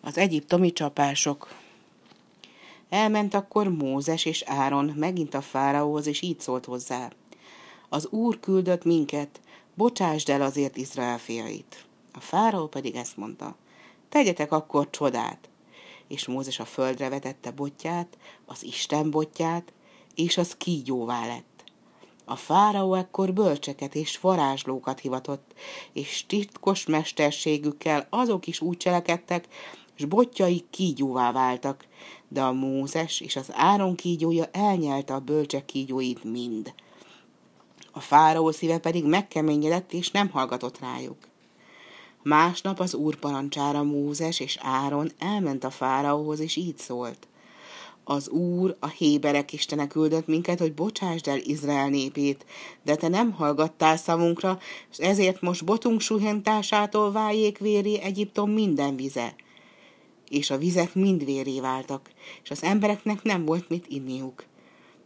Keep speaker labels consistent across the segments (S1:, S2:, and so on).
S1: Az egyiptomi csapások. Elment akkor Mózes és Áron megint a fáraóhoz, és így szólt hozzá. Az Úr küldött minket, bocsásd el azért Izrael fiait. A fáraó pedig ezt mondta, tegyetek akkor csodát. És Mózes a földre vetette botját, az Isten botját, és az kígyóvá lett. A fáraó ekkor bölcseket és varázslókat hivatott, és titkos mesterségükkel azok is úgy cselekedtek, és botjai kígyóvá váltak, de a Mózes és az Áron kígyója elnyelte a bölcsek kígyóit mind. A fáraó szíve pedig megkeményedett, és nem hallgatott rájuk. Másnap az úr parancsára Mózes és Áron elment a fáraóhoz, és így szólt. Az Úr, a héberek istene küldött minket, hogy bocsásd el Izrael népét, de te nem hallgattál szavunkra, és ezért most botunk suhentásától váljék véré Egyiptom minden vize. És a vizek mind véré váltak, és az embereknek nem volt mit inniuk.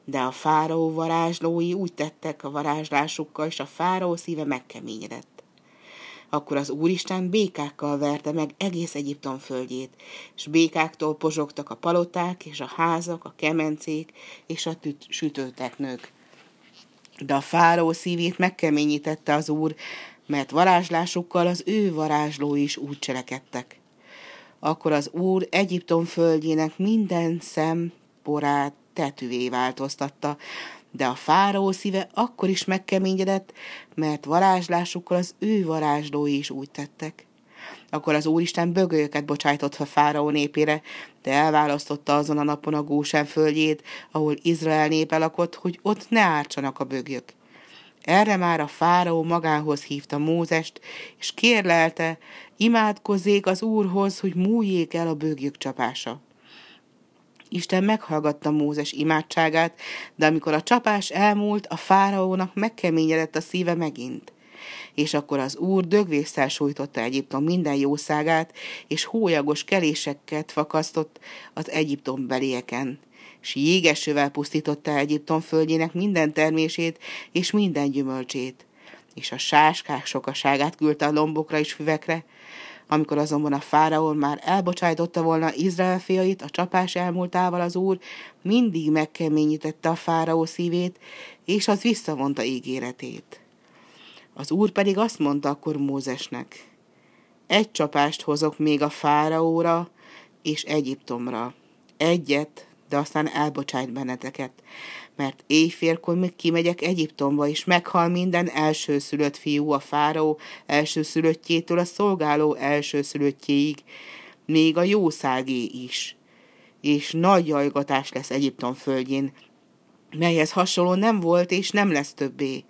S1: De a fáraó varázslói úgy tettek a varázslásukkal, és a fáraó szíve megkeményedett. Akkor az Úristen békákkal verte meg egész Egyiptom földjét, és békáktól pozsogtak a paloták, és a házak, a kemencék, és a tüt- sütőteknők. De a fáraó szívét megkeményítette az Úr, mert varázslásukkal az ő varázslói is úgy cselekedtek. Akkor az Úr Egyiptom földjének minden szem porát tetűvé változtatta, de a fáraó szíve akkor is megkeményedett, mert varázslásukkal az ő varázslói is úgy tettek. Akkor az Úristen bögölyöket bocsájtott a fáraó népére, de elválasztotta azon a napon a Gósen földjét, ahol Izrael népe lakott, hogy ott ne ártsanak a bögök. Erre már a fáraó magához hívta Mózest, és kérlelte, imádkozzék az Úrhoz, hogy múljék el a bőgjük csapása. Isten meghallgatta Mózes imádságát, de amikor a csapás elmúlt, a fáraónak megkeményedett a szíve megint. És akkor az úr dögvésszel sújtotta Egyiptom minden jószágát, és hólyagos keléseket fakasztott az Egyiptom belieken és jégesővel pusztította Egyiptom földjének minden termését és minden gyümölcsét, és a sáskák sokaságát küldte a lombokra és füvekre, amikor azonban a fáraó már elbocsájtotta volna Izrael fiait a csapás elmúltával az úr, mindig megkeményítette a fáraó szívét, és az visszavonta ígéretét. Az úr pedig azt mondta akkor Mózesnek, egy csapást hozok még a fáraóra és Egyiptomra. Egyet, de aztán elbocsájt benneteket, mert éjfélkor még kimegyek Egyiptomba, és meghal minden elsőszülött fiú a fáraó elsőszülöttjétől a szolgáló elsőszülöttjéig, még a jószágé is. És nagy jajgatás lesz Egyiptom földjén, melyhez hasonló nem volt és nem lesz többé.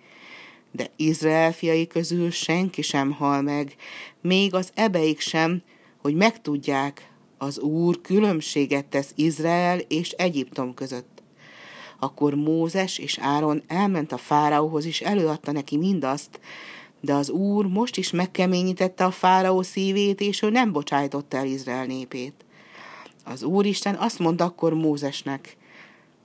S1: De Izrael fiai közül senki sem hal meg, még az ebeik sem, hogy megtudják, az Úr különbséget tesz Izrael és Egyiptom között. Akkor Mózes és Áron elment a fáraóhoz, és előadta neki mindazt, de az Úr most is megkeményítette a fáraó szívét, és ő nem bocsájtotta el Izrael népét. Az Úristen azt mondta akkor Mózesnek,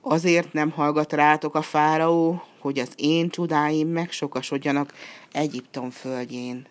S1: azért nem hallgat rátok a fáraó, hogy az én csodáim megsokasodjanak Egyiptom földjén.